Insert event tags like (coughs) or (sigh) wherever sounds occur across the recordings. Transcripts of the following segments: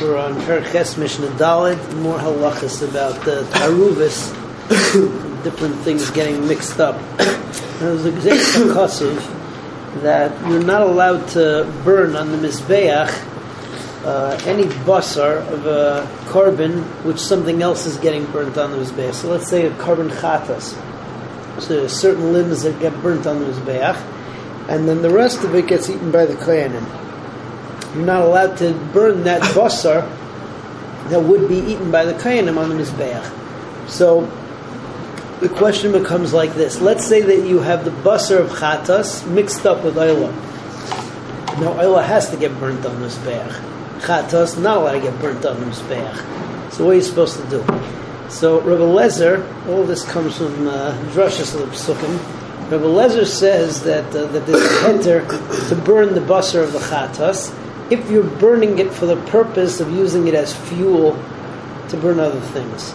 We're on Perek Ches Mishnah Dalid, more halachas about the taruvis, different things getting mixed up. There's a Kosov that you're not allowed to burn on the Mizbeach uh, any basar of a carbon which something else is getting burnt on the Mizbeach. So let's say a carbon chatas. So certain limbs that get burnt on the Mizbeach, and then the rest of it gets eaten by the Koyanim. You're not allowed to burn that (laughs) basar that would be eaten by the Koyanim on the Mizbeach. So the question becomes like this. Let's say that you have the basar of chatas mixed up with oila. Now oila has to get burnt on the Mizbeach chatos, not allowed to get burnt on the mizbeach. So what are you supposed to do? So Rabbi Lezer, all this comes from uh, Drashas of the Psukim. Rabbi Lezer says that uh, that there's a (coughs) heter to burn the basar of the chatos if you're burning it for the purpose of using it as fuel to burn other things.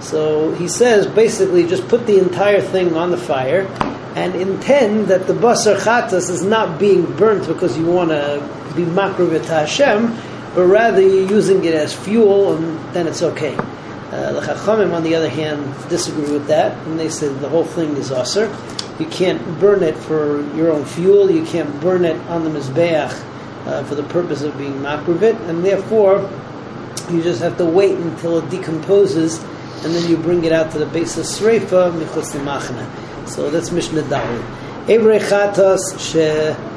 So he says basically just put the entire thing on the fire and intend that the basar chatas is not being burnt because you want to be makrovit Hashem, but rather you're using it as fuel, and then it's okay. Uh, the Chachamim, on the other hand, disagree with that, and they say the whole thing is aser. You can't burn it for your own fuel. You can't burn it on the mizbeach uh, for the purpose of being makrovit, and therefore you just have to wait until it decomposes, and then you bring it out to the base of sreifa michutz So that's Mishnah Dalit. Evrei chatas she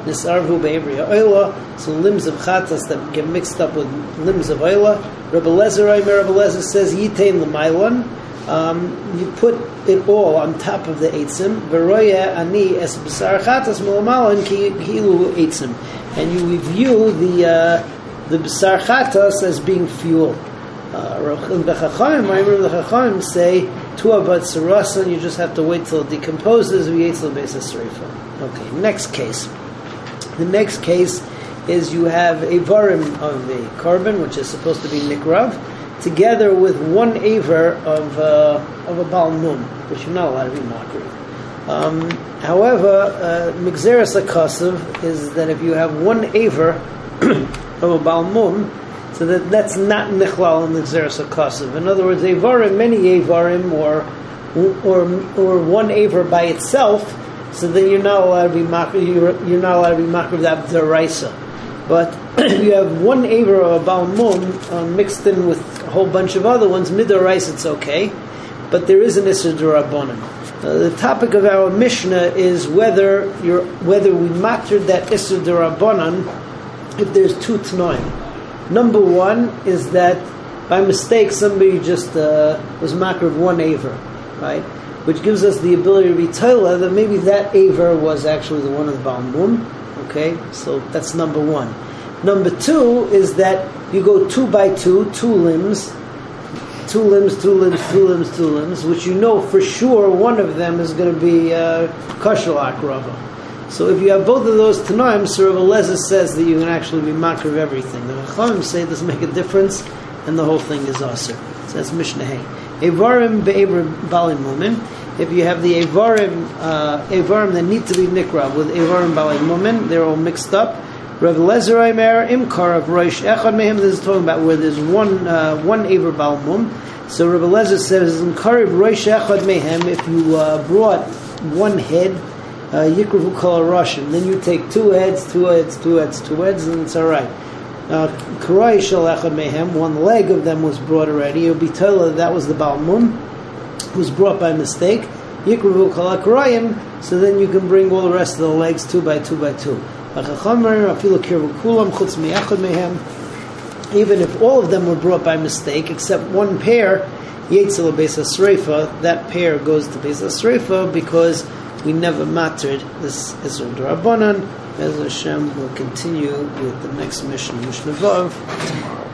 nisarvu be'evrei oila, so limbs of chatas that get mixed up with limbs of oila. Rabbi Lezer, Rabbi Lezer says yitain l'mailon. Um, you put it all on top of the eitzim. Veroya ani es b'sar chatas milamalan ki'ilu eitzim, and you review the uh, the b'sar chatas as being fuel. Uh, the Chachamim say Tua but sarasa, you just have to wait till it decomposes. V'yetzil beis Okay, next case. The next case is you have a varim of a carbon, which is supposed to be nikrav, together with one aver of uh, of a balmum, which you're not allowed to be makriv. Um, however, uh, migzeres akasav is that if you have one aver (clears throat) of a balmum, so that that's not nichlal in the Xeris HaKasav. In other words, Avarim, many Avarim, or, or, or one aver by itself, so then you're not allowed to be makriv, you're, you're not allowed to be makriv that deraisa. But (clears throat) you have one Avar of a Balmum uh, mixed in with a whole bunch of other ones, midarais it's okay, but there is an Isser Durabonim. Uh, the topic of our Mishnah is whether you're, whether we matter that Isser Durabonim if there's two Tanoim. Number one is that by mistake somebody just uh, was makar of one aver, right? Which gives us the ability to be that maybe that aver was actually the one of the Balmum. Okay, so that's number one. Number two is that you go two by two, two limbs, two limbs, two limbs, two limbs, two limbs, which you know for sure one of them is going to be uh, akrava. So if you have both of those Tanoim, Sir Eleza says that you can actually be makar of everything. The Chachamim say it doesn't make a difference, and the whole thing is aser. So that's Mishnah Hay. Evarim be'ever balim. If you have the Evarim, uh, Evarim that need to be nikrav with Evarim Balei mumin, they're all mixed up. Rav Lezer Aimer Imkar of Roish Echad Mehem. This is talking about where there's one uh, one Aver Balmum. So Rav Lezer says Imkar of Roish Echad Mehem. If you uh, brought one head uh, Yikravu Kol Russian. Then you take two heads, two heads, two heads, two heads, and it's all right. Karai Shalachad Mehem, one leg of them was brought already. It would be told that was the balei Balmum, was brought by mistake. Yikravu Kol so then you can bring all the rest of the legs two by two by two. Even if all of them were brought by mistake, except one pair, Yetzel Besa Sreifa, that pair goes to Besa Sreifa because we never mattered this Israel Durabanan. As Hashem will continue with the next mission, Mishnah tomorrow.